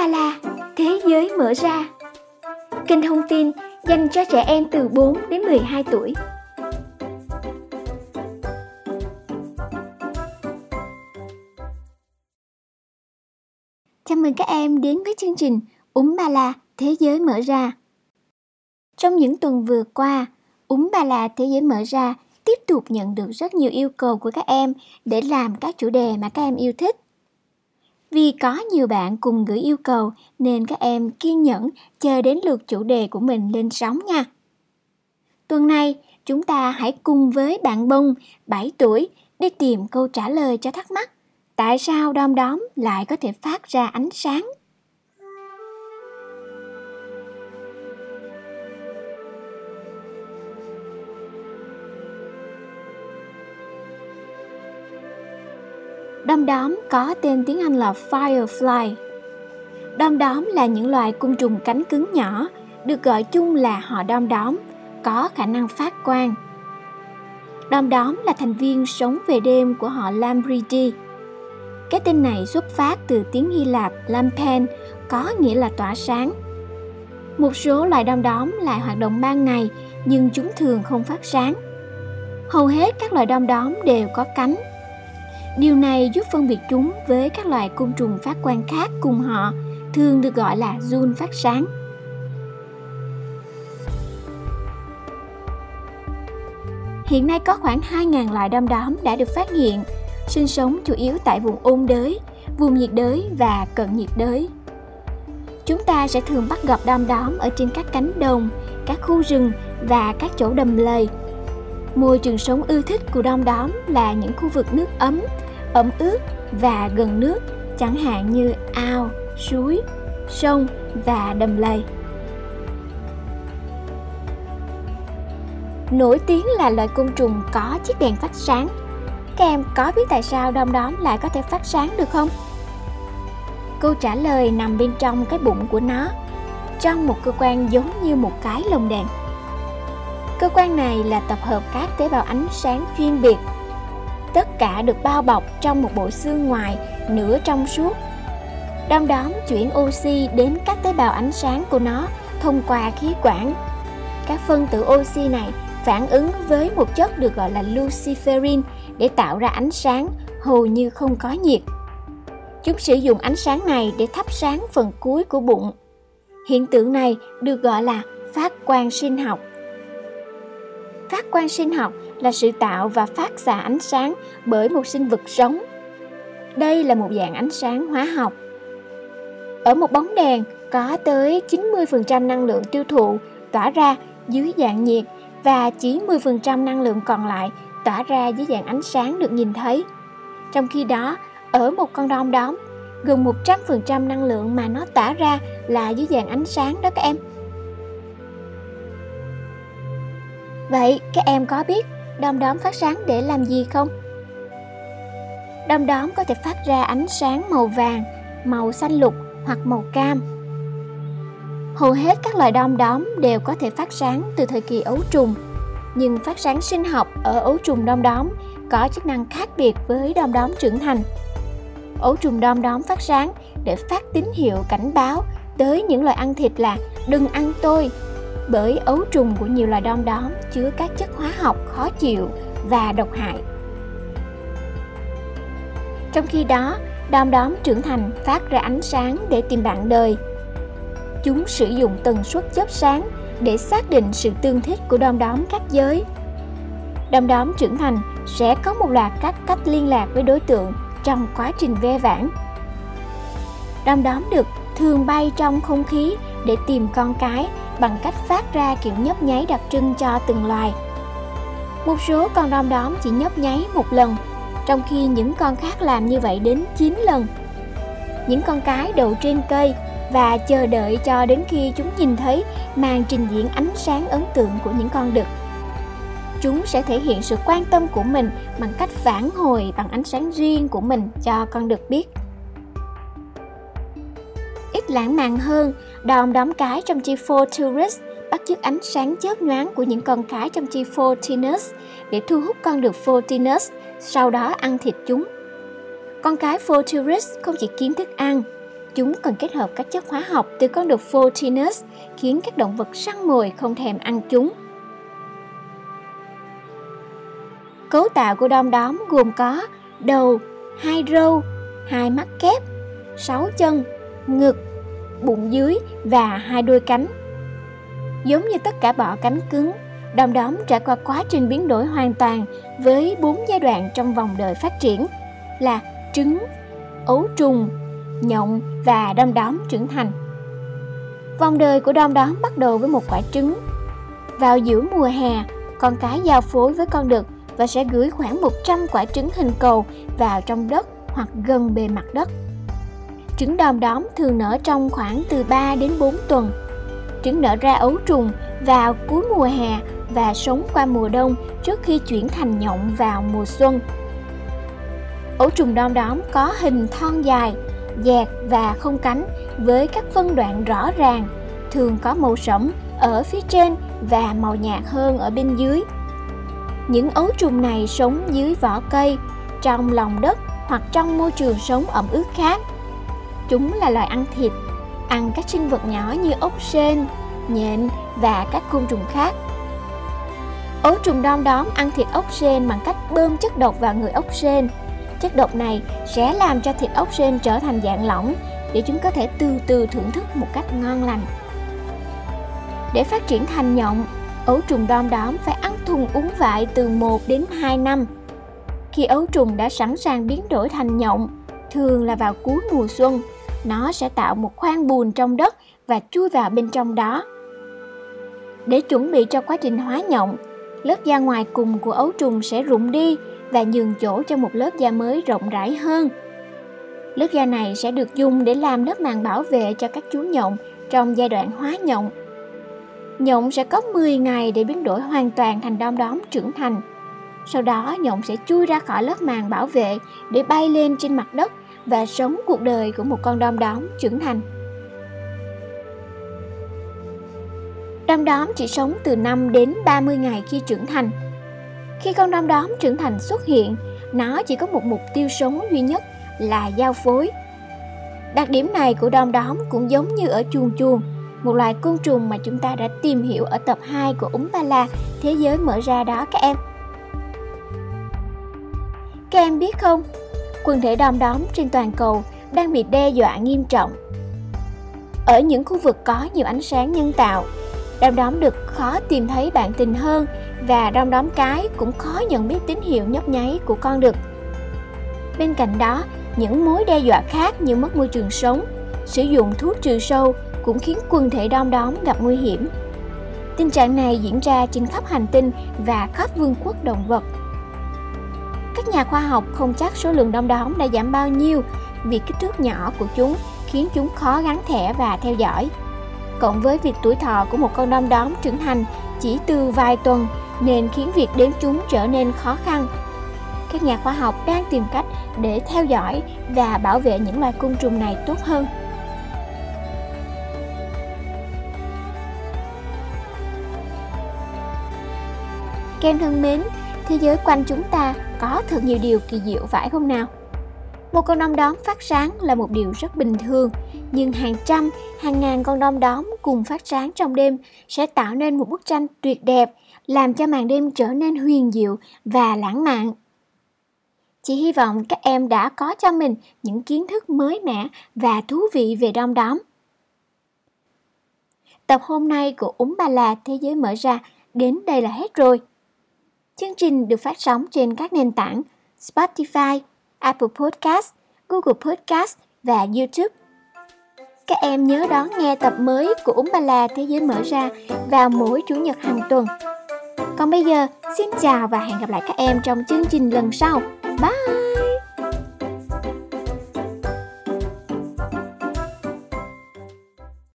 ba la, thế giới mở ra. Kênh thông tin dành cho trẻ em từ 4 đến 12 tuổi. Chào mừng các em đến với chương trình Úng Ba La Thế giới mở ra. Trong những tuần vừa qua, Úng Ba La Thế giới mở ra tiếp tục nhận được rất nhiều yêu cầu của các em để làm các chủ đề mà các em yêu thích. Vì có nhiều bạn cùng gửi yêu cầu nên các em kiên nhẫn chờ đến lượt chủ đề của mình lên sóng nha. Tuần này, chúng ta hãy cùng với bạn Bông, 7 tuổi, đi tìm câu trả lời cho thắc mắc tại sao đom đóm lại có thể phát ra ánh sáng Đom đóm có tên tiếng Anh là firefly. Đom đóm là những loài côn trùng cánh cứng nhỏ, được gọi chung là họ đom đóm, có khả năng phát quang. Đom đóm là thành viên sống về đêm của họ Lampridae. Cái tên này xuất phát từ tiếng Hy Lạp lampen, có nghĩa là tỏa sáng. Một số loài đom đóm lại hoạt động ban ngày, nhưng chúng thường không phát sáng. Hầu hết các loài đom đóm đều có cánh Điều này giúp phân biệt chúng với các loài côn trùng phát quang khác cùng họ, thường được gọi là giun phát sáng. Hiện nay có khoảng 2.000 loài đom đóm đã được phát hiện, sinh sống chủ yếu tại vùng ôn đới, vùng nhiệt đới và cận nhiệt đới. Chúng ta sẽ thường bắt gặp đom đóm ở trên các cánh đồng, các khu rừng và các chỗ đầm lầy. Môi trường sống ưa thích của đom đóm là những khu vực nước ấm ẩm ướt và gần nước chẳng hạn như ao, suối, sông và đầm lầy. Nổi tiếng là loài côn trùng có chiếc đèn phát sáng. Các em có biết tại sao đom đóm lại có thể phát sáng được không? Câu trả lời nằm bên trong cái bụng của nó, trong một cơ quan giống như một cái lồng đèn. Cơ quan này là tập hợp các tế bào ánh sáng chuyên biệt. Tất cả được bao bọc trong một bộ xương ngoài, nửa trong suốt. Đom đóm chuyển oxy đến các tế bào ánh sáng của nó thông qua khí quản. Các phân tử oxy này phản ứng với một chất được gọi là luciferin để tạo ra ánh sáng, hầu như không có nhiệt. Chúng sử dụng ánh sáng này để thắp sáng phần cuối của bụng. Hiện tượng này được gọi là phát quang sinh học phát quang sinh học là sự tạo và phát xạ ánh sáng bởi một sinh vật sống. Đây là một dạng ánh sáng hóa học. Ở một bóng đèn có tới 90% năng lượng tiêu thụ tỏa ra dưới dạng nhiệt và chỉ 10% năng lượng còn lại tỏa ra dưới dạng ánh sáng được nhìn thấy. Trong khi đó, ở một con đom đóm, gần 100% năng lượng mà nó tỏa ra là dưới dạng ánh sáng đó các em. Vậy các em có biết đom đóm phát sáng để làm gì không? Đom đóm có thể phát ra ánh sáng màu vàng, màu xanh lục hoặc màu cam. Hầu hết các loài đom đóm đều có thể phát sáng từ thời kỳ ấu trùng, nhưng phát sáng sinh học ở ấu trùng đom đóm có chức năng khác biệt với đom đóm trưởng thành. Ấu trùng đom đóm phát sáng để phát tín hiệu cảnh báo tới những loài ăn thịt là đừng ăn tôi bởi ấu trùng của nhiều loài đom đóm chứa các chất hóa học khó chịu và độc hại. Trong khi đó, đom đóm trưởng thành phát ra ánh sáng để tìm bạn đời. Chúng sử dụng tần suất chớp sáng để xác định sự tương thích của đom đóm các giới. Đom đóm trưởng thành sẽ có một loạt các cách liên lạc với đối tượng trong quá trình ve vãn. Đom đóm được thường bay trong không khí để tìm con cái bằng cách phát ra kiểu nhấp nháy đặc trưng cho từng loài. Một số con đom đóm chỉ nhấp nháy một lần, trong khi những con khác làm như vậy đến 9 lần. Những con cái đậu trên cây và chờ đợi cho đến khi chúng nhìn thấy màn trình diễn ánh sáng ấn tượng của những con đực. Chúng sẽ thể hiện sự quan tâm của mình bằng cách phản hồi bằng ánh sáng riêng của mình cho con đực biết lãng mạn hơn, đòn đóm cái trong chi Tourist bắt chước ánh sáng chớp nhoáng của những con cái trong chi Fortinus để thu hút con được Fortinus, sau đó ăn thịt chúng. Con cái Forturus không chỉ kiếm thức ăn, Chúng còn kết hợp các chất hóa học từ con đực Fortinus khiến các động vật săn mồi không thèm ăn chúng. Cấu tạo của đom đóm gồm có đầu, hai râu, hai mắt kép, sáu chân, ngực, bụng dưới và hai đôi cánh. Giống như tất cả bọ cánh cứng, đom đóm trải qua quá trình biến đổi hoàn toàn với bốn giai đoạn trong vòng đời phát triển là trứng, ấu trùng, nhộng và đom đóm trưởng thành. Vòng đời của đom đóm bắt đầu với một quả trứng. Vào giữa mùa hè, con cái giao phối với con đực và sẽ gửi khoảng 100 quả trứng hình cầu vào trong đất hoặc gần bề mặt đất. Trứng đom đóm thường nở trong khoảng từ 3 đến 4 tuần. Trứng nở ra ấu trùng vào cuối mùa hè và sống qua mùa đông trước khi chuyển thành nhộng vào mùa xuân. Ấu trùng đom đóm có hình thon dài, dẹt và không cánh với các phân đoạn rõ ràng, thường có màu sẫm ở phía trên và màu nhạt hơn ở bên dưới. Những ấu trùng này sống dưới vỏ cây, trong lòng đất hoặc trong môi trường sống ẩm ướt khác. Chúng là loài ăn thịt, ăn các sinh vật nhỏ như ốc sên, nhện và các côn trùng khác. Ấu trùng đom đóm ăn thịt ốc sên bằng cách bơm chất độc vào người ốc sên. Chất độc này sẽ làm cho thịt ốc sên trở thành dạng lỏng để chúng có thể từ từ thưởng thức một cách ngon lành. Để phát triển thành nhộng, ấu trùng đom đóm phải ăn thùng uống vại từ 1 đến 2 năm. Khi ấu trùng đã sẵn sàng biến đổi thành nhộng, thường là vào cuối mùa xuân, nó sẽ tạo một khoang bùn trong đất và chui vào bên trong đó. Để chuẩn bị cho quá trình hóa nhộng, lớp da ngoài cùng của ấu trùng sẽ rụng đi và nhường chỗ cho một lớp da mới rộng rãi hơn. Lớp da này sẽ được dùng để làm lớp màng bảo vệ cho các chú nhộng trong giai đoạn hóa nhộng. Nhộng sẽ có 10 ngày để biến đổi hoàn toàn thành đom đóm trưởng thành. Sau đó nhộng sẽ chui ra khỏi lớp màng bảo vệ để bay lên trên mặt đất và sống cuộc đời của một con đom đóm trưởng thành. Đom đóm chỉ sống từ 5 đến 30 ngày khi trưởng thành. Khi con đom đóm trưởng thành xuất hiện, nó chỉ có một mục tiêu sống duy nhất là giao phối. Đặc điểm này của đom đóm cũng giống như ở chuồn chuồn, một loài côn trùng mà chúng ta đã tìm hiểu ở tập 2 của ống ba la Thế giới mở ra đó các em. Các em biết không, quần thể đom đóm trên toàn cầu đang bị đe dọa nghiêm trọng. Ở những khu vực có nhiều ánh sáng nhân tạo, đom đóm được khó tìm thấy bạn tình hơn và đom đóm cái cũng khó nhận biết tín hiệu nhấp nháy của con đực. Bên cạnh đó, những mối đe dọa khác như mất môi trường sống, sử dụng thuốc trừ sâu cũng khiến quần thể đom đóm gặp nguy hiểm. Tình trạng này diễn ra trên khắp hành tinh và khắp vương quốc động vật. Nhà khoa học không chắc số lượng đom đóm đã giảm bao nhiêu vì kích thước nhỏ của chúng khiến chúng khó gắn thẻ và theo dõi. Cộng với việc tuổi thọ của một con đom đóm trưởng thành chỉ từ vài tuần nên khiến việc đếm chúng trở nên khó khăn. Các nhà khoa học đang tìm cách để theo dõi và bảo vệ những loài côn trùng này tốt hơn. Kem thân mến, thế giới quanh chúng ta có thật nhiều điều kỳ diệu phải không nào? Một con đom đóm phát sáng là một điều rất bình thường, nhưng hàng trăm, hàng ngàn con đom đóm cùng phát sáng trong đêm sẽ tạo nên một bức tranh tuyệt đẹp, làm cho màn đêm trở nên huyền diệu và lãng mạn. Chị hy vọng các em đã có cho mình những kiến thức mới mẻ và thú vị về đom đóm. Tập hôm nay của Úng Ba La Thế giới mở ra đến đây là hết rồi. Chương trình được phát sóng trên các nền tảng Spotify, Apple Podcast, Google Podcast và YouTube. Các em nhớ đón nghe tập mới của Úng Ba La Thế giới mở ra vào mỗi Chủ nhật hàng tuần. Còn bây giờ, xin chào và hẹn gặp lại các em trong chương trình lần sau.